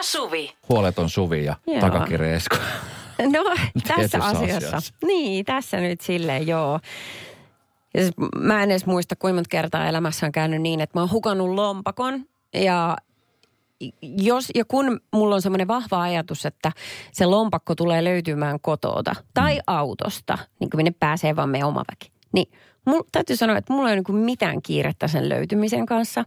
ja Suvi. Huoleton Suvi ja Joo. takakirja Esko. No tässä asiassa. asiassa. Niin, tässä nyt silleen joo. Ja siis mä en edes muista, kuinka monta kertaa elämässä on käynyt niin, että mä oon hukannut lompakon. Ja jos ja kun mulla on semmoinen vahva ajatus, että se lompakko tulee löytymään kotota tai Mm. autosta, niin kuin minne pääsee vaan me oma väki. Niin mulla, täytyy sanoa, että mulla ei ole niin mitään kiirettä sen löytymisen kanssa.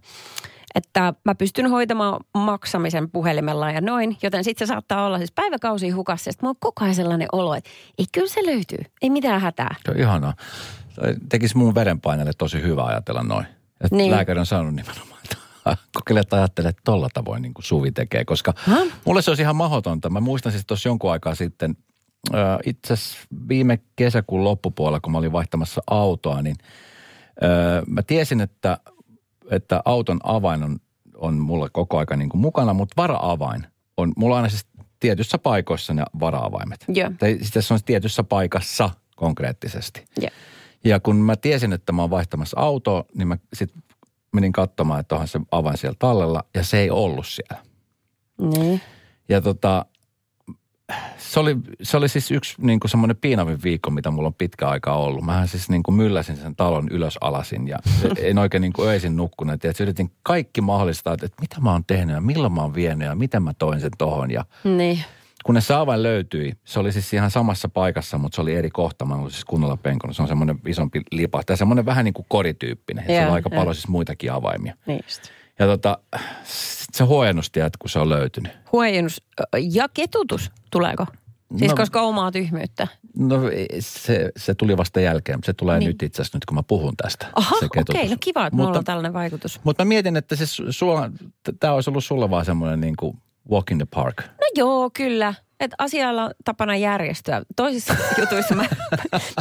Että mä pystyn hoitamaan maksamisen puhelimella ja noin, joten sitten se saattaa olla siis päiväkausi hukassa. Ja sit mulla on koko ajan sellainen olo, että ei kyllä se löytyy, ei mitään hätää. Se on ihanaa. Tekisi mun verenpaineelle tosi hyvä ajatella noin. Ja Niin. lääkäri on sanonut nimenomaan, että kokeile, että ajattele että tolla tavoin niin kuin Suvi tekee. Koska Häh? mulle se olisi ihan mahdotonta. Mä muistan siis tuossa jonkun aikaa sitten, äh, itse asiassa viime kesäkuun loppupuolella, kun mä olin vaihtamassa autoa, niin äh, mä tiesin, että, että auton avain on, on mulla koko aika niin kuin mukana, mutta vara-avain on, mulla aina siis tietyissä paikoissa ne vara-avaimet. Joo. Tai sitten se on tietyssä paikassa konkreettisesti. Joo. Ja kun mä tiesin, että mä oon vaihtamassa autoa, niin mä sitten menin katsomaan, että onhan se avain siellä tallella, ja se ei ollut siellä. Niin. Ja tota, se oli, se oli siis yksi niin kuin semmoinen piinavin viikko, mitä mulla on pitkä aikaa ollut. Mähän siis niin kuin mylläsin sen talon ylös alasin ja en oikein niin kuin öisin nukkunut. Ja yritin kaikki mahdollista, että, että mitä mä oon tehnyt ja milloin mä oon vienyt ja miten mä toin sen tohon. Ja Niin. kunnes se avain löytyi, se oli siis ihan samassa paikassa, mutta se oli eri kohta. Mä olin siis kunnolla penkonut. Se on semmoinen isompi lipa. Tai semmoinen vähän niin kuin korityyppinen. Ja siellä on aika joo. paljon siis muitakin avaimia. Niin just. Ja tota, sit se huojennusti, että kun se on löytynyt. Huojennus ja ketutus, tuleeko? Siis No- koska omaa tyhmyyttä. No se, se tuli vasta jälkeen. Se tulee Niin. nyt itse asiassa nyt, kun mä puhun tästä. Aha, okei, ketutus. no kiva, että mutta, mulla on tällainen vaikutus. Mutta mä mietin, että se sulla, tämä olisi ollut sulle vaan semmoinen niin kuin walk in the park. No joo, kyllä. Että asialla on tapana järjestyä. Toisissa jutuissa mä,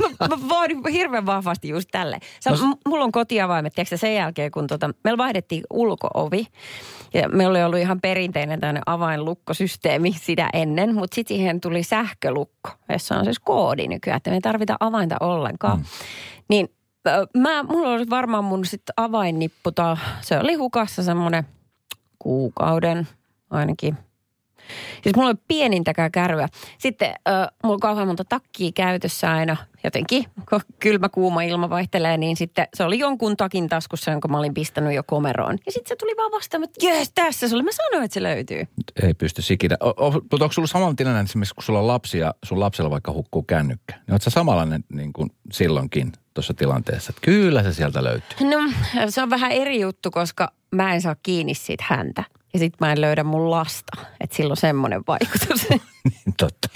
mä, mä vaadin hirveän vahvasti just tälle. Sä, No mulla on kotiavaimet, tiedätkö, sen jälkeen kun tota, meillä vaihdettiin ulkoovi. Ja meillä oli ollut ihan perinteinen tämmöinen avainlukkosysteemi sitä ennen, mutta sitten siihen tuli sähkölukko, jossa on siis koodi nykyään, että me ei tarvita avainta ollenkaan. Mm. Niin mä, mulla oli varmaan mun sitten avainnippu, se oli hukassa semmoinen kuukauden ainakin Siis mulla on pienintäkään kärryä. Sitten äh, mulla on kauhean monta takkia käytössä aina. Jotenkin, kun kylmä kuuma ilma vaihtelee, niin sitten se oli jonkun takin taskussa, jonka mä olin pistänyt jo komeroon. Ja sitten se tuli vaan vastaan, että jees, tässä se oli. Mä sanoin, että se löytyy. Ei pysty sikinä. Mutta onko sulla samanlainen tilanne esimerkiksi, kun sulla on lapsi ja sun lapsella vaikka hukkuu kännykkä? Niin oot sä samanlainen niin kuin silloinkin tuossa tilanteessa, että kyllä se sieltä löytyy. No, se on vähän eri juttu, koska mä en saa kiinni siitä häntä. Ja sit mä en löydä mun lasta. Että sillä on semmoinen vaikutus. Niin totta.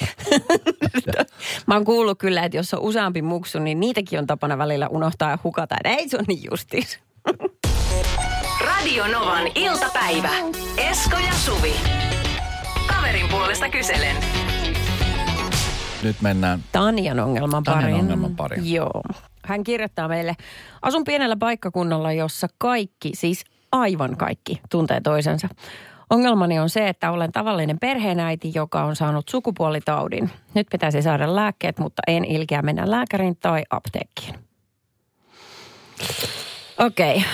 Mä oon kuullut kyllä, että jos on useampi muksu, niin niitäkin on tapana välillä unohtaa ja hukata. Että ei se on niin justiis. Radio Novan iltapäivä. Esko ja Suvi. Kaverin puolesta kyselen. Nyt mennään Tanjan ongelman Tanjan pariin. ongelman pariin. Joo. Hän kirjoittaa meille, asun pienellä paikkakunnalla, jossa kaikki, siis aivan kaikki, tuntee toisensa. Ongelmani on se, että olen tavallinen perheenäiti, joka on saanut sukupuolitaudin. Nyt pitäisi saada lääkkeet, mutta en ilkeä mennä lääkäriin tai apteekkiin. Okei. Okay.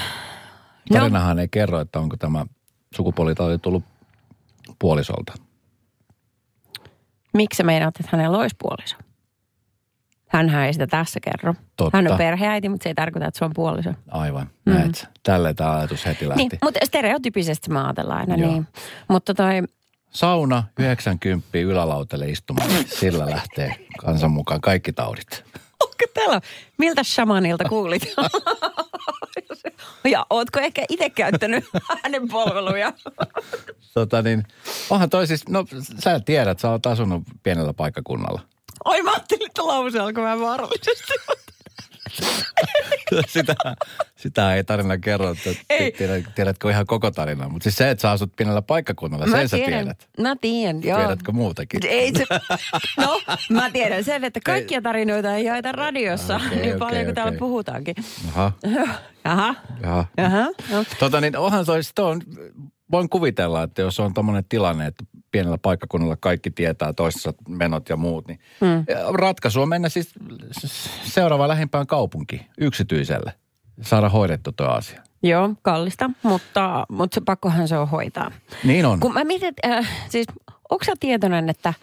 No, Tarinahan ei kerro, että onko tämä sukupuolitauti tullut puolisolta. miksi meinaat, että hänellä olisi puoliso? Hänhän ei sitä tässä kerro. Totta. Hän on perheäiti, mutta se ei tarkoita, että se on puoliso. Aivan, mm. näet sä. Tälle tämä ajatus heti lähti. Niin, mutta stereotypisesti me ajatellaan aina Joo. niin. Mutta toi, Sauna 90 ylälautelle istumaan. Sillä lähtee kansan mukaan kaikki taudit. onko täällä, miltä shamanilta kuulit? ja ootko ehkä itse käyttänyt hänen palveluja? Tota niin, onhan toi siis, no sä tiedät, sä oot asunut pienellä paikkakunnalla. Oi mä ajattelin, että lause alkoi vähän vaarallisesti. sitä, sitä ei tarina kerro, että Ei. tiedät, tiedätkö ihan koko tarina. Mutta siis se, että sä asut pienellä paikkakunnalla, sen sä tiedät. Mä tiedän, joo. Tiedätkö muutakin? Ei se, no, mä tiedän sen, että kaikkia tarinoita ei jaeta radiossa Okei, niin okei, paljon kuin täällä puhutaankin. Aha, jaha. jaha. No. Tota niin, onhan toi, sit on, voin kuvitella, että jos on tommonen tilanne, että pienellä paikkakunnalla kaikki tietää toisessa menot ja muut, niin hmm. ratkaisu on mennä siis seuraava lähimpään kaupunki yksityiselle. Saada hoidettu tuo asia. Joo, kallista, mutta, mutta se pakkohan se on hoitaa. Niin on. Kun mä mietin, äh, siis onko sä tietoinen, että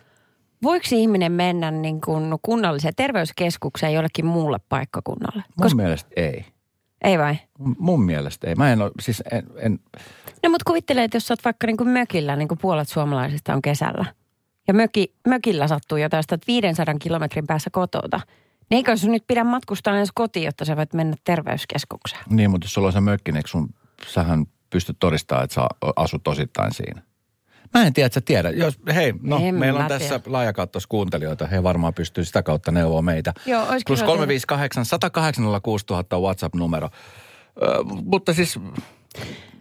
voiko ihminen mennä niin kuin kunnalliseen terveyskeskukseen jollekin muulle paikkakunnalle? Mun Koska... mielestä ei. Ei vai? Mun mielestä ei. Mä en ole, siis en... en... No mutta kuvittele, että jos sä oot vaikka niin kuin mökillä, niin kuin puolet suomalaisista on kesällä. Ja möki, mökillä sattuu jotain, että 500 kilometrin päässä kotota. Niin eikö sun nyt pidä matkustaa edes kotiin, jotta sä voit mennä terveyskeskukseen? Niin, mutta jos sulla on se mökki, niin sun, sähän pystyt todistamaan, että sä asut osittain siinä. Mä en tiedä, että sä tiedät. Jos, hei, no en meillä on tässä laajakattos kuuntelijoita. He varmaan pystyy sitä kautta neuvoa meitä. Joo, Plus 358 108 06000 on WhatsApp-numero. Ö, mutta siis...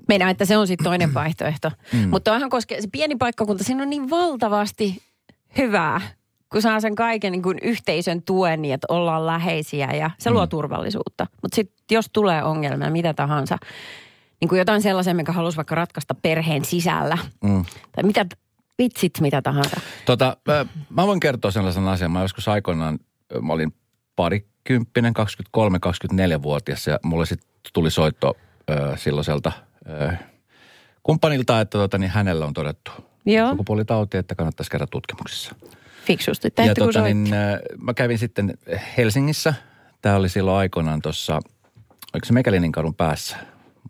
Meinaa, että se on sitten toinen vaihtoehto. Mm. Mutta onhan koske, se pieni paikkakunta, siinä on niin valtavasti hyvää, kun saa sen kaiken niin kuin yhteisön tuen, niin että ollaan läheisiä ja se luo mm. turvallisuutta. Mutta sitten jos tulee ongelmia, mitä tahansa, niin kuin jotain sellaisen, mikä halusi vaikka ratkaista perheen sisällä. Mm. Tai mitä, vitsit mitä tahansa. Tota, mä, mä voin kertoa sellaisen asian. Mä joskus aikoinaan, mä olin parikymppinen, 23-24-vuotias ja mulle sitten tuli soitto ö, silloiselta kumppanilta, että tota, niin hänellä on todettu Joo. sukupuolitauti, että kannattaisi käydä tutkimuksissa. Fiksusti, ja tota, niin, mä kävin sitten Helsingissä. Tämä oli silloin aikoinaan tuossa, oliko se Mekelinin kadun päässä,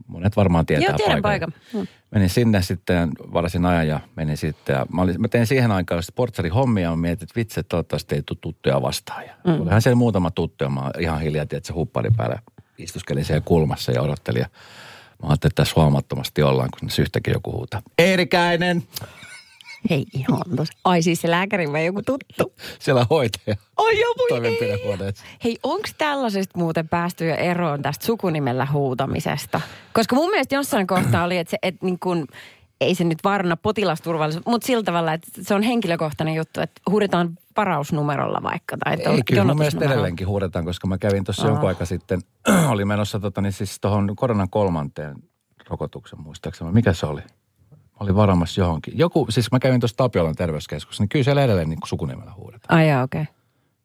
monet varmaan tietää Joo, paikan. paikan. Hmm. Menin sinne sitten, varasin ajan ja menin sitten. Ja mä, olin, mä tein siihen aikaan sportsari hommia ja mietin, että vitsi, että toivottavasti ei tule tuttuja vastaan. Ja hmm. Olihan siellä muutama tuttu ja mä ihan hiljaa, että se huppari päällä istuskelin siellä kulmassa ja odottelin. Ja mä ajattelin, että tässä huomattomasti ollaan, kun se yhtäkin joku huutaa. Eerikäinen! Hei ihan tos. Ai siis se lääkäri vai joku tuttu? Siellä hoitaja. Ai joo, voi Hei, onko tällaisesta muuten päästy jo eroon tästä sukunimellä huutamisesta? Koska mun mielestä jossain kohtaa oli, että se, et niin kun, ei se nyt varna potilasturvallisuus, mutta sillä tavalla, että se on henkilökohtainen juttu, että huudetaan varausnumerolla vaikka. Tai että ei, kyllä mun mielestä edelleenkin huudetaan, koska mä kävin tuossa oh. jonkun aika sitten, oli menossa tota, niin siis tuohon koronan kolmanteen rokotuksen muistaakseni. Mikä se oli? oli varamassa johonkin. Joku, siis mä kävin tuossa Tapiolan terveyskeskuksessa, niin kyllä siellä edelleen niin sukunimellä huudetaan. Ai okei. Okay.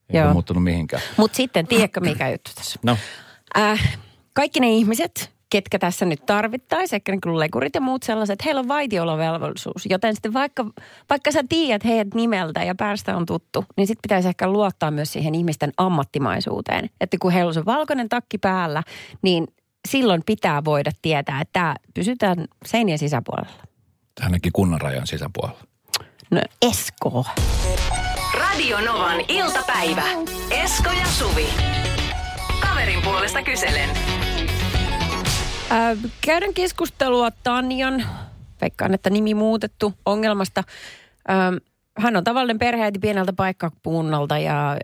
Ei Joo. ole muuttunut mihinkään. Mutta sitten, tiedätkö mikä juttu tässä? No. Äh, kaikki ne ihmiset, ketkä tässä nyt tarvittaisiin, ehkä niin lekurit ja muut sellaiset, heillä on vaitiolovelvollisuus. Joten sitten vaikka, vaikka sä tiedät heidät nimeltä ja päästä on tuttu, niin sitten pitäisi ehkä luottaa myös siihen ihmisten ammattimaisuuteen. Että kun heillä on se valkoinen takki päällä, niin silloin pitää voida tietää, että tämä pysytään seinien sisäpuolella ainakin kunnan rajan sisäpuolella? No Esko. Radio Novan iltapäivä. Esko ja Suvi. Kaverin puolesta kyselen. Äh, käydään keskustelua Tanjan, veikkaan, että nimi muutettu, ongelmasta. Ähm, hän on tavallinen perheäiti pieneltä paikkakunnalta ja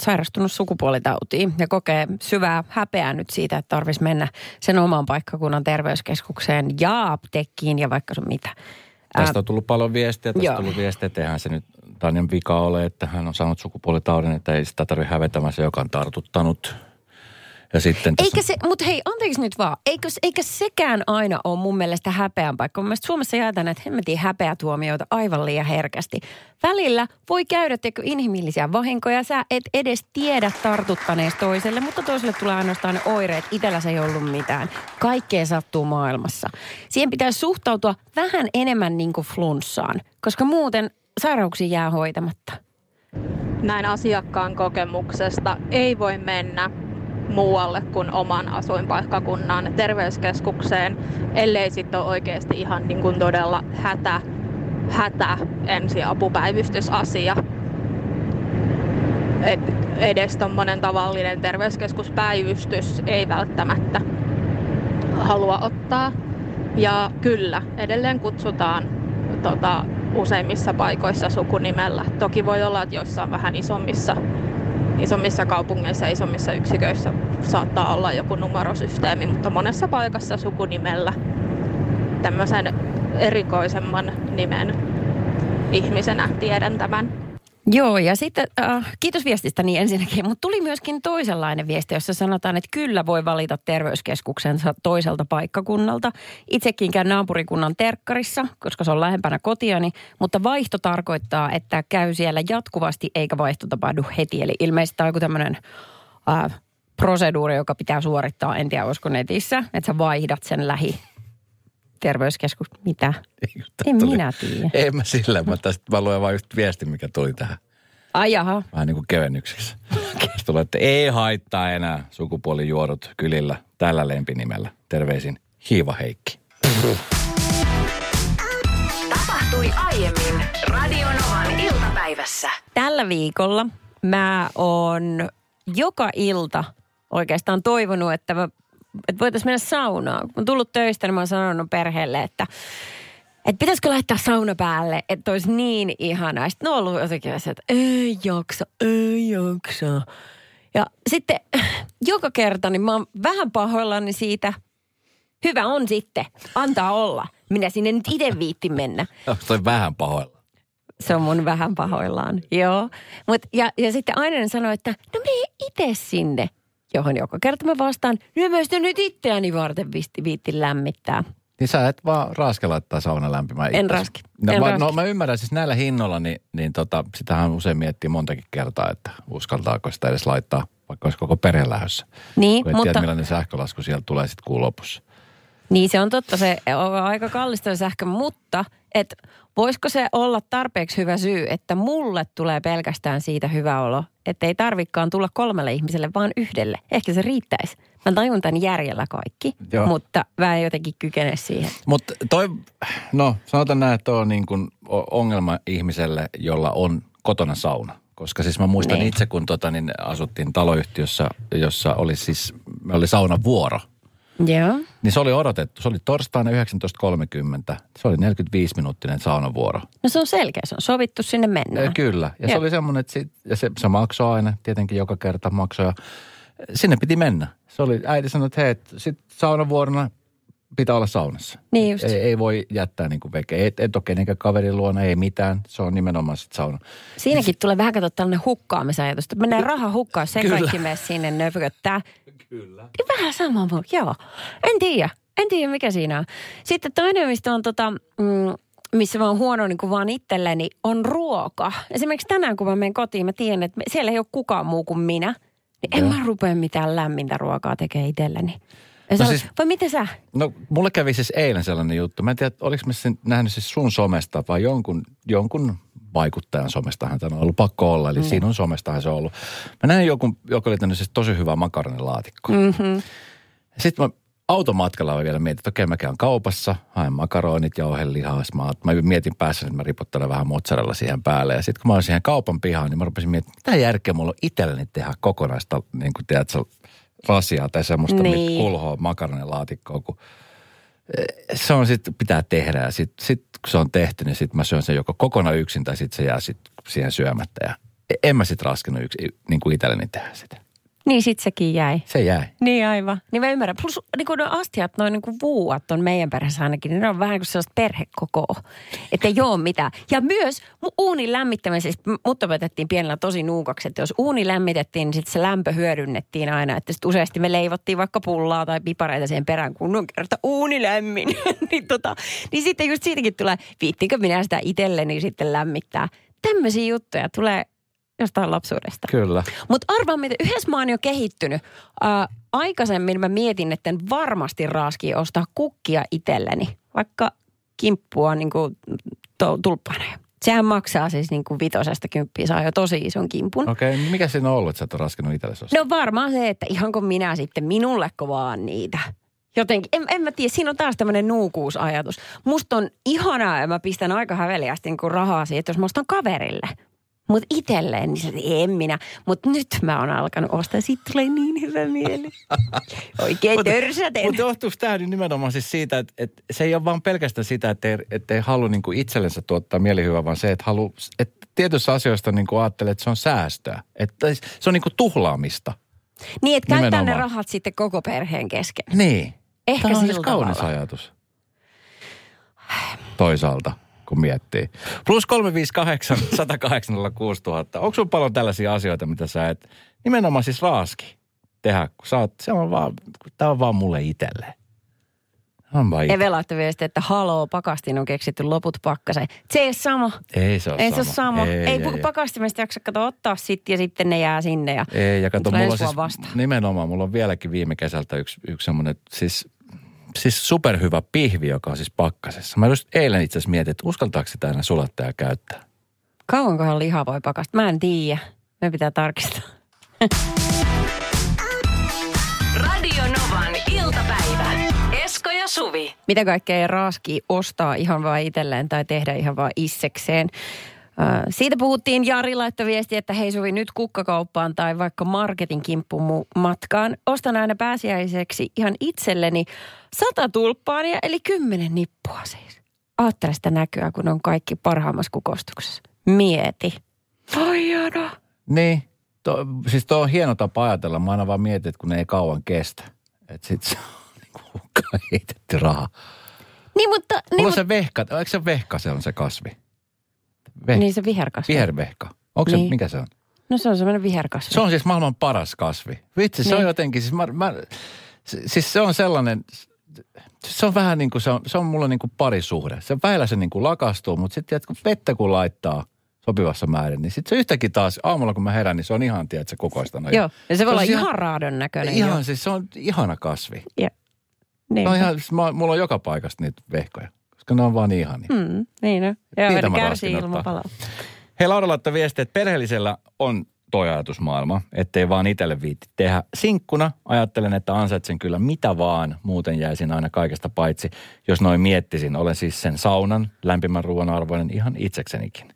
sairastunut sukupuolitautiin ja kokee syvää häpeää nyt siitä, että tarvitsisi mennä sen oman paikkakunnan terveyskeskukseen ja apteekkiin ja vaikka sun mitä. Tästä on tullut paljon viestiä, tästä on tullut viestiä, että eihän se nyt Tanjan vika ole, että hän on saanut sukupuolitaudin, että ei sitä tarvitse hävetämässä, joka on tartuttanut ja sitten tässä... Eikä se, mutta hei, anteeksi nyt vaan, eikö, eikä sekään aina ole mun mielestä häpeän paikka. Mun mielestä Suomessa jaetaan näitä hemmetin häpeätuomioita aivan liian herkästi. Välillä voi käydä teko inhimillisiä vahinkoja. Sä et edes tiedä tartuttaneesta toiselle, mutta toiselle tulee ainoastaan ne oireet. Itellä se ei ollut mitään. Kaikkea sattuu maailmassa. Siihen pitäisi suhtautua vähän enemmän niin kuin flunssaan, koska muuten sairauksia jää hoitamatta. Näin asiakkaan kokemuksesta ei voi mennä muualle kuin oman asuinpaikkakunnan terveyskeskukseen, ellei sitten ole oikeasti ihan niin kuin todella hätä, hätä ensiapupäivystysasia. Et edes tuommoinen tavallinen terveyskeskuspäivystys ei välttämättä halua ottaa. Ja kyllä, edelleen kutsutaan tota, useimmissa paikoissa sukunimellä. Toki voi olla, että joissain vähän isommissa isommissa kaupungeissa isommissa yksiköissä saattaa olla joku numerosysteemi, mutta monessa paikassa sukunimellä tämmöisen erikoisemman nimen ihmisenä tiedän tämän. Joo, ja sitten äh, kiitos viestistä niin ensinnäkin, mutta tuli myöskin toisenlainen viesti, jossa sanotaan, että kyllä voi valita terveyskeskuksensa toiselta paikkakunnalta. Itsekin käyn naapurikunnan terkkarissa, koska se on lähempänä kotiani, mutta vaihto tarkoittaa, että käy siellä jatkuvasti eikä vaihto tapahdu heti. Eli ilmeisesti tämä on joku tämmöinen äh, proseduuri, joka pitää suorittaa, en tiedä olisiko netissä, että sä vaihdat sen lähi terveyskeskus. Mitä? En Tuli- minä tiedä. En mä sillä, mä tästä mä luen vaan just viestin, mikä tuli tähän. Ai jaha. Vähän niin kuin kevennyksessä. Sitten tulee, että ei haittaa enää sukupuolijuodot kylillä tällä lempinimellä. Terveisin Hiiva Heikki. Tapahtui aiemmin Radionovan iltapäivässä. Tällä viikolla mä oon joka ilta oikeastaan toivonut, että, mä, että voitaisiin mennä saunaan. Kun on tullut töistä, niin mä oon sanonut perheelle, että, että pitäisikö laittaa sauna päälle, että olisi niin ihanaa. Sitten ne on ollut jotenkin se, että ei jaksa, ei jaksa. Ja sitten joka kerta niin mä oon vähän pahoillani siitä. Hyvä on sitten, antaa olla. Minä sinne nyt itse viitti mennä. Onko vähän pahoilla? Se on mun vähän pahoillaan, joo. Mut, ja, ja sitten Ainen sanoi, että no mene itse sinne. Johon joka kerta mä vastaan, no mä sitä nyt itseäni varten viitti, viitti lämmittää. Niin sä et vaan raske laittaa sauna lämpimään En itsesi. raski, No, en va- raski. no mä ymmärrän, siis näillä hinnoilla, niin, niin tota, sitähän usein miettii montakin kertaa, että uskaltaako sitä edes laittaa, vaikka olisi koko perhe lähdössä. Niin, Kun et mutta tiedä, millainen sähkölasku sieltä tulee sitten kuun lopussa. niin se on totta, se on aika kallista se sähkö, mutta et voisiko se olla tarpeeksi hyvä syy, että mulle tulee pelkästään siitä hyvä olo, että ei tarvikaan tulla kolmelle ihmiselle, vaan yhdelle. Ehkä se riittäisi. Mä tajun tämän järjellä kaikki, Joo. mutta mä en jotenkin kykene siihen. Mutta toi, no sanotaan näin, että on niin kuin ongelma ihmiselle, jolla on kotona sauna. Koska siis mä muistan Niin. itse, kun tota, niin asuttiin taloyhtiössä, jossa oli siis, oli saunavuoro. Joo. Niin se oli odotettu. Se oli torstaina 19.30. Se oli 45-minuuttinen saunavuoro. No se on selkeä, se on sovittu sinne mennään. Ja kyllä. Ja se Joo. oli semmoinen, että sit, ja se, se maksoi aina, tietenkin joka kerta maksoi. Ja sinne piti mennä. Se oli, äiti sanoi, että hei, sit saunavuorona pitää olla saunassa. Niin just. Ei, ei voi jättää niin kuin veke. Et, et ole kenenkään kaverin luona, ei mitään. Se on nimenomaan sit sauna. Siinäkin tulee vähän katsoa tällainen hukkaamisajatus, menee raha hukkaan, se Kyllä. kaikki mene sinne nöpököttää. Kyllä. Vähän sama, mu- joo. En tiedä, en tiedä mikä siinä on. Sitten toinen, mistä on tota, mm, missä mä oon huono niin kuin vaan itselleni, on ruoka. Esimerkiksi tänään, kun mä menen kotiin, mä tiedän, että siellä ei ole kukaan muu kuin minä. Niin en mä rupea mitään lämmintä ruokaa tekemään itselleni. Ja No no siis- vai miten sä? No mulle kävi siis eilen sellainen juttu. Mä en tiedä, oliko mä sen nähnyt siis sun somesta vai jonkun, jonkun vaikuttajan somestahan tämä on ollut pakko olla. Eli mm. sinun somestahan se on ollut. Mä näin joku, joka oli tänne siis tosi hyvä makaronilaatikko. Mm-hmm. Sitten mä automatkalla vielä mietin, että okei mä käyn kaupassa, haen makaronit, jauhelihaa, smaat. Mä mietin päässä, että mä ripottelen vähän mozzarella siihen päälle. Ja sitten kun mä olin siihen kaupan pihaan, niin mä rupesin miettimään, mitä järkeä mulla on itselleni tehdä kokonaista, niin kuin tiedätkö, rasiaa tai semmoista Niin. kulhoa makaronilaatikkoa, kun se on sitten, pitää tehdä ja sitten sit, kun se on tehty, niin sitten mä syön sen joko kokonaan yksin tai sitten se jää sit siihen syömättä. Ja en mä sitten raskenut yksi, niin kuin itselleni tehdä sitä. Niin sit sekin jäi. Se jäi. Niin aivan. Niin mä ymmärrän. Plus niin kuin astiat, noin niin kuin vuuat on meidän perheessä ainakin, niin ne on vähän kuin sellaista perhekokoa. Että ei ole mitään. Ja myös uunin lämmittämisessä, m- mut opetettiin pienellä tosi nuukaksi, että jos uuni lämmitettiin, niin sitten se lämpö hyödynnettiin aina. Että sit useasti me leivottiin vaikka pullaa tai pipareita siihen perään, kun on kerta uuni lämmin. niin, tota, niin sitten just siitäkin tulee, viittinkö minä sitä itselleni sitten lämmittää. Tämmöisiä juttuja tulee jostain lapsuudesta. Kyllä. Mutta arvaa, miten yhdessä mä oon jo kehittynyt. Ää, aikaisemmin mä mietin, että en varmasti raaski ostaa kukkia itselleni, vaikka kimppua niin kuin to, tulppana. Sehän maksaa siis niin kuin vitosesta kymppiä, saa jo tosi ison kimpun. Okei, okay, mikä siinä on ollut, että sä et ole raskenut itsellesi? No varmaan se, että ihanko minä sitten minulleko vaan niitä. Jotenkin, en, en mä tiedä, siinä on taas tämmöinen nuukuusajatus. Musta on ihanaa, ja mä pistän aika häveliästi niin rahaa siihen, että jos mä ostan kaverille. Mutta itselleen, niin se, en minä. Mutta nyt mä oon alkanut ostaa, siitä tulee niin hyvä mieli. Oikein törsäten. Mutta johtuuko tämä nyt nimenomaan siis siitä, että, että se ei ole vaan pelkästään sitä, että ei, että ei halua niin kuin itsellensä tuottaa mielihyvää, vaan se, että, halu, että tietyissä asioista niin kuin ajattelee, että se on säästöä. Että se on niin kuin tuhlaamista. Niin, että käyttää ne Nimenomaan. rahat sitten koko perheen kesken. Niin. Ehkä Tämä on siis kaunis ajatus. Toisaalta, kun miettii. Plus 358 108 6000. Onko sulla paljon tällaisia asioita, mitä sä et nimenomaan siis raaski tehdä, kun sä oot, se on vaan, tämä on vaan mulle itse. Eve laittoi viesti, että haloo, pakastin on keksitty loput pakkaseen. Se ei ole sama. Ei se ole Ei sama. se ole sama. Ei, ei, ei, ei. pakastimesta jaksa kato ottaa sit ja sitten ne jää sinne. Ja Ei, ja kato, mulla on siis, vastaan. nimenomaan, mulla on vieläkin viime kesältä yksi, yksi semmoinen, siis, siis superhyvä pihvi, joka on siis pakkasessa. Mä just eilen itse asiassa mietin, että uskaltaako sitä enää sulattaja käyttää. Kauankohan liha voi pakastaa? Mä en tiedä. Me pitää tarkistaa. Radio Novan iltapäivä. Esko ja Suvi. Mitä kaikkea Raaski ostaa ihan vaan itselleen tai tehdä ihan vaan issekseen. Siitä puhuttiin Jari laittoi viesti, että hei Suvi nyt kukkakauppaan tai vaikka marketin kimppuun matkaan. Ostan aina pääsiäiseksi ihan itselleni sata tulppaania eli kymmenen nippua siis. Aattele sitä näkyä, kun on kaikki parhaimmassa kukostuksessa. Mieti. Ai jana. Niin, to, siis tuo on hieno tapa ajatella. Mä aina vaan mietin, että kun ne ei kauan kestä. Että sit se on niinku heitetty raha. Niin mutta... Mulla Niin, on mut, se vehka, eikö se vehka se on se kasvi? Veh, niin se viherkasvi. Vihervehka. Onko se, Niin. mikä se on? No se on semmoinen viherkasvi. Se on siis maailman paras kasvi. Vitsi, se Niin. on jotenkin, siis, mä, mä, se- siis se on sellainen, se on vähän niin kuin, se on, se on mulla niin kuin parisuhde. Se välillä se niin kuin lakastuu, mutta sitten kun vettä kun laittaa sopivassa määrin, niin sitten se yhtäkkiä taas aamulla kun mä herään, niin se on ihan, tiedät, se kokoistanut. Joo, ja se voi on olla siis ihan raadon näköinen. Ihan jo. siis, se on ihana kasvi. Ja, niin. No ihan, siis mä, mulla on joka paikasta niitä vehkoja, koska ne on vaan niin ihania. Mm, niin. Ja Niitä ne kärsii ilman palaa. Hei Laura laittoi viesti, että perheellisellä on toi ajatusmaailma, ettei vaan itselle viitti tehdä. Sinkkuna ajattelen, että ansaitsen kyllä mitä vaan, muuten jäisin aina kaikesta paitsi, jos noin miettisin. Olen siis sen saunan, lämpimän ruoan arvoinen ihan itseksenikin.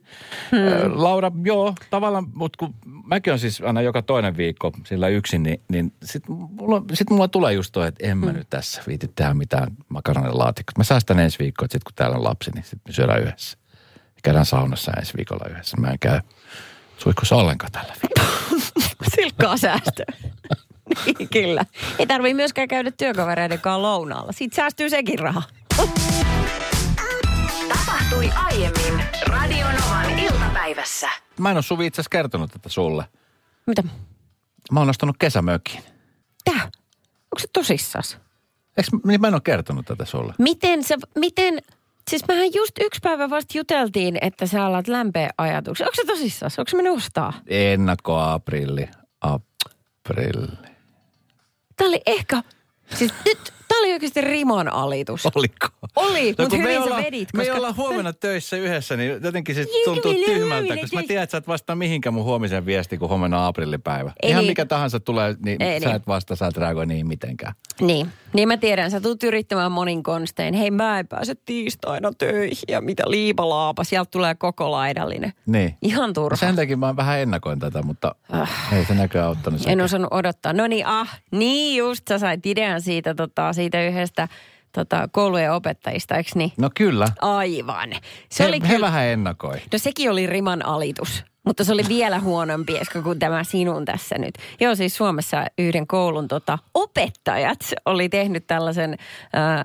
Hmm. Laura, joo, tavallaan, mutta kun mäkin on siis aina joka toinen viikko sillä yksin, niin, niin sitten mulla, sit mulla tulee just toi, että en mä nyt tässä viiti tehdä mitään makaronilaatikkoa. Mä säästän ensi viikkoa, että sit kun täällä on lapsi, niin sitten me syödään yhdessä. Käydään saunassa ensi viikolla yhdessä. Mä en käy suihkussa ollenkaan tällä viikolla. Silkkaa säästöä. niin, kyllä. Ei tarvii myöskään käydä työkavereiden kanssa lounaalla. Siitä säästyy sekin raha. Tapahtui aiemmin Radio Novan iltapäivässä. Mä en ole Suvi itse asiassa kertonut tätä sulle. Mitä? Mä oon ostanut kesämökin. Tää? Onko se tosissas? Eikö, niin mä en ole kertonut tätä sulle. Miten sä, miten, siis mehän just yksi päivä vasta juteltiin, että sä alat lämpeä ajatuksia. Onko se tosissas? Onko se mennyt ostaa? Ennakko aprilli. Aprilli. Tää oli ehkä, siis nyt, tää oli oikeasti rimon alitus. Oliko? Oli, No, mutta me hyvin sä ollaan, vedit, me koska... ollaan huomenna töissä yhdessä, niin jotenkin se Joo, tuntuu tyhmältä, koska mä tiedän, että sä et vastaa mihinkään mun huomisen viesti, kun huomenna on aprillipäivä. Ei Ihan niin. mikä tahansa tulee, niin Ei sä niin. et vasta, sä et reagoi niihin mitenkään. Niin, niin mä tiedän, sä tulet yrittämään monin konstein. Hei mä en pääse tiistaina töihin ja mitä liipalaapa, sieltä tulee koko laidallinen. Niin. Ihan turha. Sen takia mä vähän ennakoin tätä, mutta Ah. ei se näköjään auttanut. En osannut odottaa. No niin, ah, niin just sä sait idean siitä, tota, siitä yhdestä tota, koulujen opettajista, eikö niin? No kyllä. Aivan. Se he, oli he kyllä, vähän ennakoi. no sekin oli riman alitus, mutta se oli vielä huonompi Esko, kuin tämä sinun tässä nyt. Joo, siis Suomessa yhden koulun tota, opettajat oli tehnyt tällaisen äh,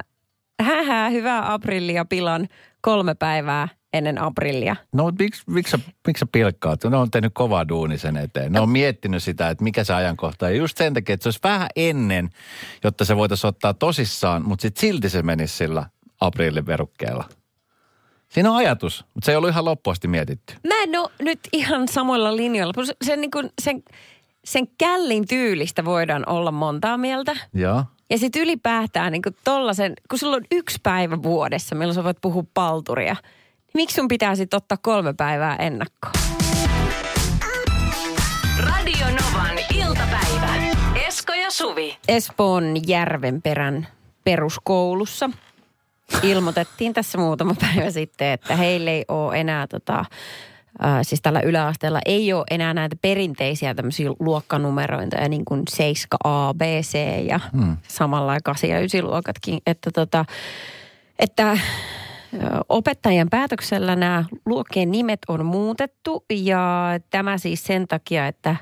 hähää, hyvää aprillia pilan kolme päivää ennen aprillia. No miksi, miksi, miksi sä pilkkaat? Ne on tehnyt kovaa duuni sen eteen. Ne on miettinyt sitä, että mikä se ajankohta on. Just sen takia, että se olisi vähän ennen, jotta se voitaisiin ottaa tosissaan, mutta sitten silti se menisi sillä aprilliverukkeella. Siinä on ajatus, mutta se ei ollut ihan loppuun asti mietitty. Mä en ole nyt ihan samoilla linjoilla. Sen, niin kuin, sen, sen källin tyylistä voidaan olla montaa mieltä. Joo. Ja sitten ylipäätään niin kuin tollasen, kun sulla on yksi päivä vuodessa, milloin sä voit puhua palturia, niin miksi sun pitää sitten ottaa kolme päivää ennakkoon? Radio Novan iltapäivä. Esko ja Suvi. Espoon Järvenperän peruskoulussa ilmoitettiin tässä muutama päivä sitten, että heille ei ole enää tota, Äh, siis tällä yläasteella ei ole enää näitä perinteisiä tämmöisiä luokkanumerointeja niin kuin 7A, B, C ja hmm. samalla 8 ja 9 luokatkin. Että, tota, että opettajien päätöksellä nämä luokkien nimet on muutettu ja tämä siis sen takia, että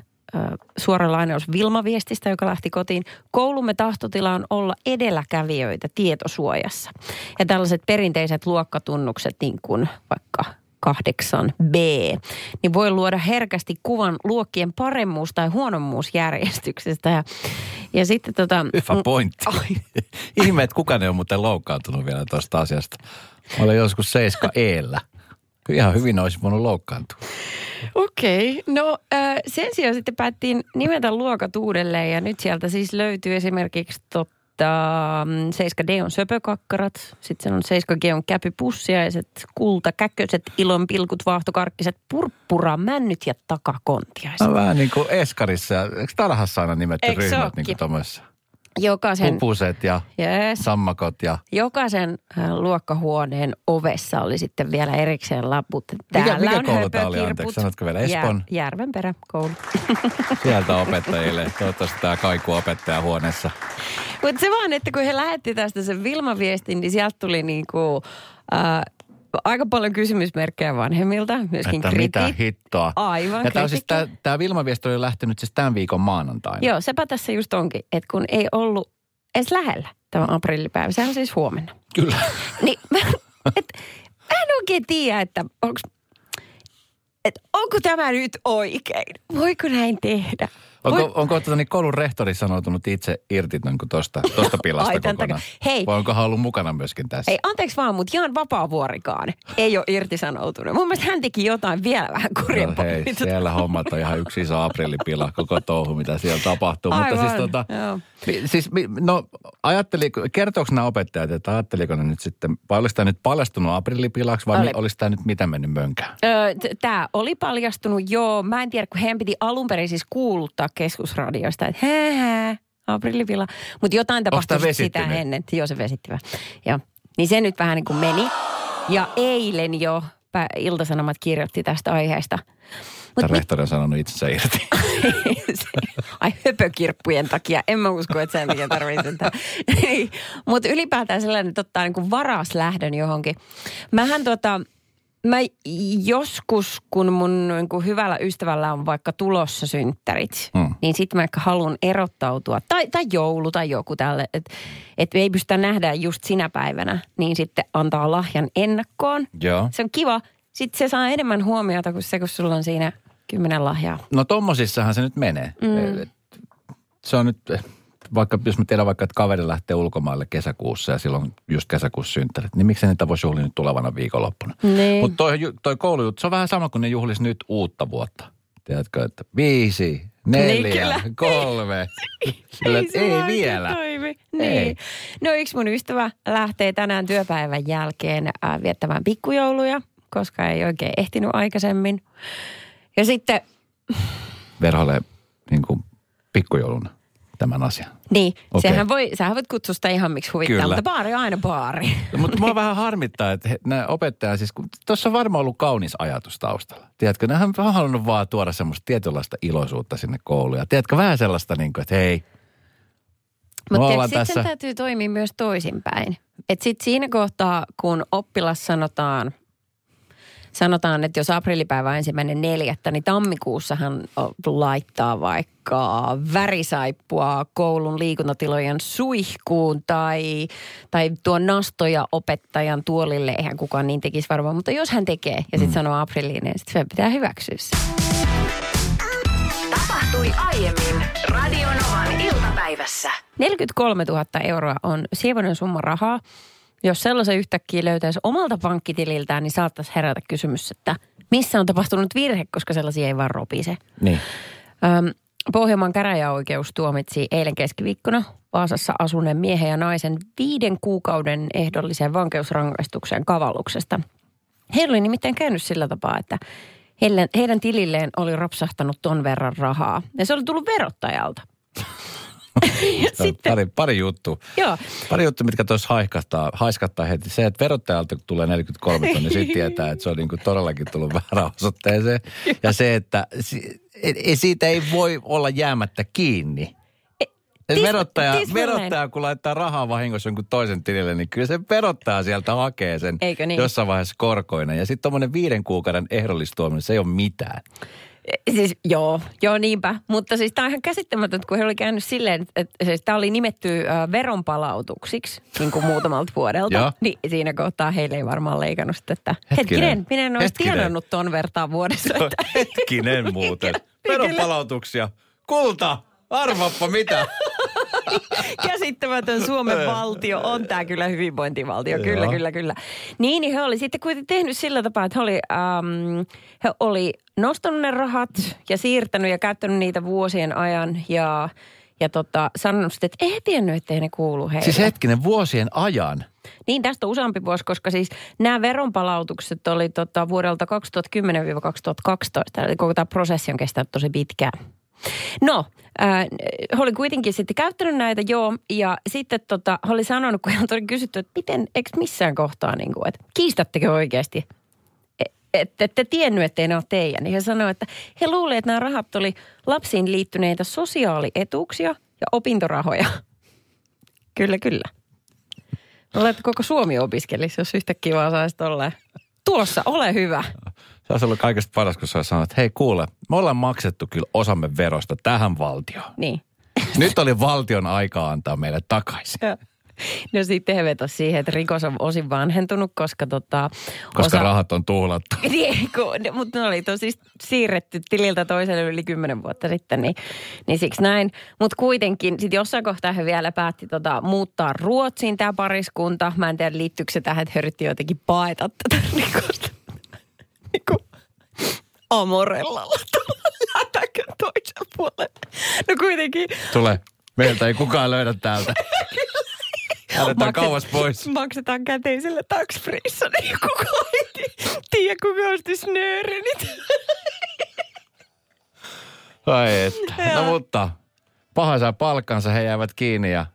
suora lainaus Vilma-viestistä, joka lähti kotiin. Koulumme tahtotila on olla edelläkävijöitä tietosuojassa. Ja tällaiset perinteiset luokkatunnukset, niin kuin vaikka 8b, niin voi luoda herkästi kuvan luokkien paremmuus- tai huonommuusjärjestyksestä. Ja, ja sitten tota... Hyvä pointti. Ihme, että kukaan ei ole muuten loukkaantunut vielä tuosta asiasta. Mä olen joskus 7 eellä. Ihan hyvin olisi voinut loukkaantua. Okei, okay. no äh, sen sijaan sitten päättiin nimetä luokat uudelleen ja nyt sieltä siis löytyy esimerkiksi totta 7D on söpökakkarat, sitten on 7G on käpypussiaiset, kulta, käköset, ilon pilkut, vaahtokarkkiset, purppura, männyt ja takakontiaiset. No, vähän niin kuin Eskarissa. Eikö Tarhassa aina nimetty ryhmät niin kuin? Jokaisen... Pupuset ja yes, sammakot ja... jokaisen äh, luokkahuoneen ovessa oli sitten vielä erikseen laput. Mikä- Täällä mikä on koulu tää oli, anteeksi, sanotko vielä? Espoon? Jär, Järvenperä koulu. Sieltä opettajille. Toivottavasti tämä kaiku opettajahuoneessa. Mutta se vaan, että kun he lähetti tästä sen Vilma-viestin, niin sieltä tuli niinku, äh, aika paljon kysymysmerkkejä vanhemmilta, myöskin Että mitä kriti. hittoa. Aivan, Ja tämä, siis, tämä, tämä Vilma-viesti oli lähtenyt siis tämän viikon maanantaina. Joo, sepä tässä just onkin, että kun ei ollut edes lähellä tämä aprillipäivä, sehän on siis huomenna. Kyllä. Niin, et, mä en oikein tiedä, että onko et onko tämä nyt oikein? Voiko näin tehdä? Voi- Onko, onko tota, niin koulun rehtori sanoutunut itse irti niin tuosta tosta pilasta Ai, tän kokonaan? Hei. Vai onko hän ollut mukana myöskin tässä? Ei, anteeksi vaan, mutta Jan Vapaavuorikaan ei ole irtisanoutunut. Mun mielestä hän teki jotain vielä vähän No kurjempaa. hei, Niin siellä hommat on ihan yksi iso aprillipila, koko touhu, mitä siellä tapahtuu. Mutta Aivan, siis, tota, joo. siis no ajatteli, kertooko nämä opettajat, että ajatteliko ne nyt sitten, vai olisi tämä nyt paljastunut aprillipilaksi vai Oli. oli. olisi tämä nyt mitä mennyt mönkään? Öö, Tämä oli paljastunut, joo. Mä en tiedä, kun heidän piti alun perin siis kuuluttaa keskusradiosta, että hää, aprillivila. Mutta jotain tapahtui sit sitä ennen. Joo, se vesitti vähän. Joo. Niin se nyt vähän niin kuin meni. Ja eilen jo Iltasanomat kirjoitti tästä aiheesta. Tämä Mutta rehtori on sanonut itsensä irti. Ai höpökirppujen takia. En mä usko, että sen takia tarvitsee sitä. Mutta ylipäätään sellainen, että ottaa niin varas lähdön johonkin. Mähän tota, mä joskus, kun mun niin kuin hyvällä ystävällä on vaikka tulossa synttärit, Mm. niin sitten mä ehkä haluan erottautua. Tai, tai joulu tai joku tälle, että et ei pystytä nähdä just sinä päivänä, niin sitten antaa lahjan ennakkoon. Joo. Se on kiva. Sitten se saa enemmän huomiota kuin se, kun sulla on siinä kymmenen lahjaa. No tommosissahan se nyt menee. Mm. Se on nyt, vaikka jos mä tiedän vaikka, että kaveri lähtee ulkomaille kesäkuussa ja silloin just kesäkuussa synttärit, niin miksi niitä voisi juhlia nyt tulevana viikonloppuna? Niin. Mutta toi, toi koulujuttu, se on vähän sama kuin ne juhlis nyt uutta vuotta. Tiedätkö, että viisi, neljä, Niin, kolme. Sillä, ei, ei vielä. Toimi. Ei. Niin. No yksi mun ystävä lähtee tänään työpäivän jälkeen äh, viettämään pikkujouluja, koska ei oikein ehtinyt aikaisemmin. Ja sitten, Verholle niin kuin pikkujouluna tämän asian. niin, okay. sehän voi, sähän voit kutsua sitä ihan miksi huvittaa, Kyllä. mutta baari on aina baari. No, mutta mua vähän harmittaa, että he- nämä opettajat siis, kun tuossa on varmaan ollut kaunis ajatus taustalla. Tiedätkö, nehän on halunnut vaan tuoda semmoista tietynlaista iloisuutta sinne kouluun. Ja tiedätkö, vähän sellaista niin kuin, että hei, Mutta sitten tässä. täytyy toimia myös toisinpäin. Että sitten siinä kohtaa, kun oppilas sanotaan, sanotaan, että jos aprillipäivä on ensimmäinen neljättä, niin tammikuussahan laittaa vaikka värisaippua koulun liikuntatilojen suihkuun tai, tai tuo nastoja opettajan tuolille. Eihän kukaan niin tekisi varmaan, mutta jos hän tekee ja sitten mm. sanoo aprilliin, niin sitten pitää hyväksyä se. Tapahtui aiemmin Radionovan iltapäivässä. 43 000 euroa on sievoinen summa rahaa. Jos sellaisen yhtäkkiä löytäisi omalta pankkitililtään, niin saattaisi herätä kysymys, että missä on tapahtunut virhe, koska sellaisia ei vaan ropise. Niin. Öm, Pohjanmaan käräjäoikeus tuomitsi eilen keskiviikkona Vaasassa asuneen miehen ja naisen viiden kuukauden ehdolliseen vankeusrangaistukseen kavalluksesta. Heillä oli nimittäin käynyt sillä tapaa, että heidän, heidän tililleen oli rapsahtanut ton verran rahaa. Ja se oli tullut verottajalta. On Pari, pari juttu. Joo, Pari juttu, mitkä tuossa haiskattaa, haiskattaa heti. Se, että verottajalta kun tulee 43 tonnia, niin sitten tietää, että se on niin kuin todellakin tullut väärään osoitteeseen. Ja se, että siitä ei voi olla jäämättä kiinni. Et tis- verottaja, tismalleen. verottaja, kun laittaa rahaa vahingossa jonkun toisen tilille, niin kyllä se verottaja sieltä hakee sen Eikö niin? jossain vaiheessa korkoina. Ja sitten tuommoinen viiden kuukauden ehdollistuominen, se ei ole mitään. Siis joo, joo niinpä. Mutta siis tämä on ihan käsittämätöntä, kun he oli käynyt silleen, että siis tämä oli nimetty äh, veronpalautuksiksi niin kuin muutamalta vuodelta. Niin siinä kohtaa heille ei varmaan leikannut sitä, että Hetkinen. hetkinen, minä en olisi tienannut ton vertaan vuodessa. Että, Hetkinen muuten. Veronpalautuksia. Kulta, arvappa mitä. käsittämätön Suomen valtio on tämä kyllä hyvinvointivaltio. Kyllä, Joo. kyllä, kyllä. Niin, niin he oli sitten kuitenkin tehnyt sillä tapaa, että he oli, ähm, he oli nostanut ne rahat ja siirtänyt ja käyttänyt niitä vuosien ajan ja, ja tota, sanonut sitten, että ei tiennyt, ettei ne kuulu heille. Siis hetkinen, vuosien ajan. Niin, tästä on useampi vuosi, koska siis nämä veronpalautukset oli tota vuodelta 2010-2012. Eli koko tämä prosessi on kestänyt tosi pitkään. No, äh, he oli kuitenkin sitten käyttänyt näitä, joo, ja sitten tota, he oli sanonut, kun heiltä oli kysytty, että miten, eikö missään kohtaa, niin kuin, että kiistättekö oikeasti, että ette tiennyt, ettei ne ole teidän. Niin he sanoivat, että he luulivat, että nämä rahat oli lapsiin liittyneitä sosiaalietuuksia ja opintorahoja. Kyllä, kyllä. Että koko Suomi opiskelisi, jos yhtäkkiä vaan saisi tolleen. Tuossa, ole hyvä. Se olisi ollut kaikista paras, kun sä sanonut, että hei kuule, me ollaan maksettu kyllä osamme verosta tähän valtioon. Niin. Nyt oli valtion aika antaa meille takaisin. Ja. No sitten he vetosivat siihen, että rikos on osin vanhentunut, koska tota... Koska rahat on tuhlattu. Niin, kun, mutta ne oli tosi siirretty tililtä toiselle yli kymmenen vuotta sitten, niin, niin siksi näin. Mutta kuitenkin sitten jossain kohtaa he vielä päätti tota, muuttaa Ruotsiin tämä pariskunta. Mä en tiedä, liittyykö se tähän, että he yritti jotenkin paeta tätä rikosta. Niin kuin amorellalla lätäkön toisen puolelle. No kuitenkin Tule. Meiltä ei kukaan löydä täältä. Makset- kauas pois. Maksetaan käteisellä tax niin kukaan ei tiedä, kuka osti snöörenit. Ai että. No mutta, paha saa palkkansa, he jäivät kiinni ja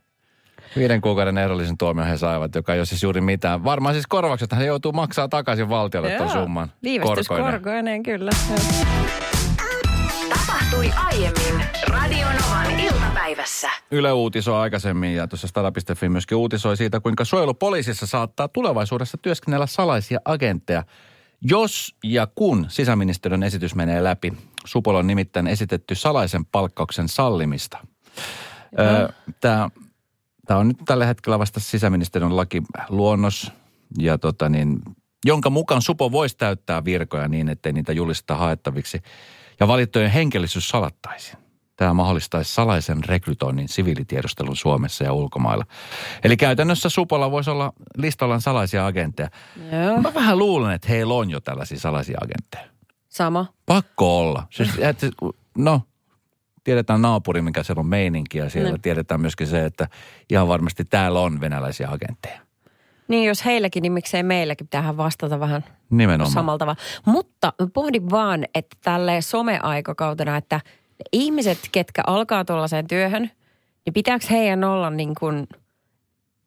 viiden kuukauden ehdollisen tuomion he saivat, joka ei ole siis juuri mitään. Varmaan siis korvaukset he joutuu maksaa takaisin valtiolle tuon summan. korkoineen. Viivästyskorkoineen, kyllä. Tapahtui aiemmin Radionovan iltapäivässä. Yle uutisoi aikaisemmin ja tuossa Stara.fi myöskin uutisoi siitä, kuinka suojelupoliisissa saattaa tulevaisuudessa työskennellä salaisia agentteja, jos ja kun sisäministeriön esitys menee läpi. Supolla on nimittäin esitetty salaisen palkkauksen sallimista. Tämä Tämä on nyt tällä hetkellä vasta sisäministeriön lakiluonnos, ja tota niin, jonka mukaan Supo voisi täyttää virkoja niin, ettei niitä julisteta haettaviksi. Ja valittujen henkilöllisyys salattaisiin. Tämä mahdollistaisi salaisen rekrytoinnin siviilitiedustelun Suomessa ja ulkomailla. Eli käytännössä Supolla voisi olla listallaan salaisia agentteja. Joo. Mä vähän luulen, että heillä on jo tällaisia salaisia agentteja. Sama. Pakko olla. Siis, että, no, tiedetään naapuri, mikä siellä on meininki ja siellä Ne. tiedetään myöskin se, että ihan varmasti täällä on venäläisiä agentteja. Niin jos heilläkin, niin miksei meilläkin pitää vastata vähän Nimenomaan. samalla tavalla. Mutta pohdin vaan, että tälle someaikakautena, että ihmiset, ketkä alkaa tuollaiseen työhön, niin pitääkö heidän olla niin kuin,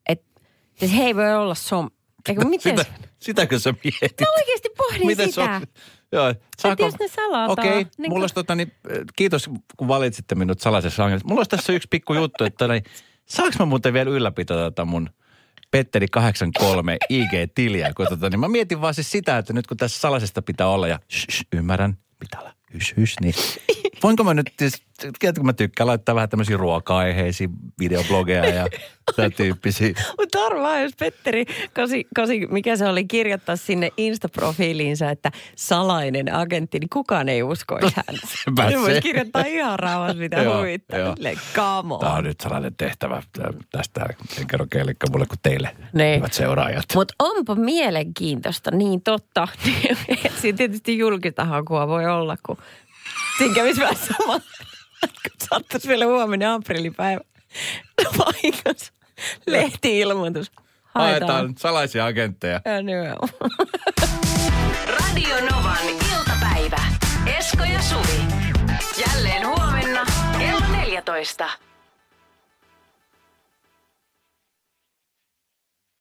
että siis he ei voi olla som... Eikö miten? Sitä, sitäkö sä mietit? Mä oikeasti pohdin Miten sitä. se on? Joo, jos ne salataan. Okei, okay, niin mulla olisi tota, niin, äh, kiitos kun valitsitte minut salaisessa agentissa. Mulla olisi tässä yksi pikku juttu, että niin, saanko mä muuten vielä ylläpitää tätä mun Petteri 83 IG-tiliä, kun tota, niin mä mietin vaan siis sitä, että nyt kun tässä salaisesta pitää olla ja shh, shh, ymmärrän, pitää olla hys, hys, niin voinko mä nyt, siis, tiedätkö, mä tykkään laittaa vähän tämmöisiä ruoka-aiheisia videoblogeja ja tämän tyyppisiä. Mutta arvaa, jos Petteri, kosi, kosi, mikä se oli, kirjoittaa sinne Insta-profiiliinsa, että salainen agentti, niin kukaan ei uskoisi häntä. Sepä Se voisi kirjoittaa ihan rauhassa, mitä huvittaa. on. Tämä on nyt sellainen tehtävä tästä, en kerro kellekään mulle kuin teille, Niin. hyvät seuraajat. Mutta onpa mielenkiintoista, niin totta. Siinä tietysti julkista hakua voi olla, kun siinä kävisi vähän sama, kun sattuisi vielä huomenna aprillipäivä paikassa. Lehti-ilmoitus. Haetaan. Haetaan salaisia agentteja. Ja nimenomaan. Radio Novan iltapäivä. Esko ja Suvi. Jälleen huomenna kello 14.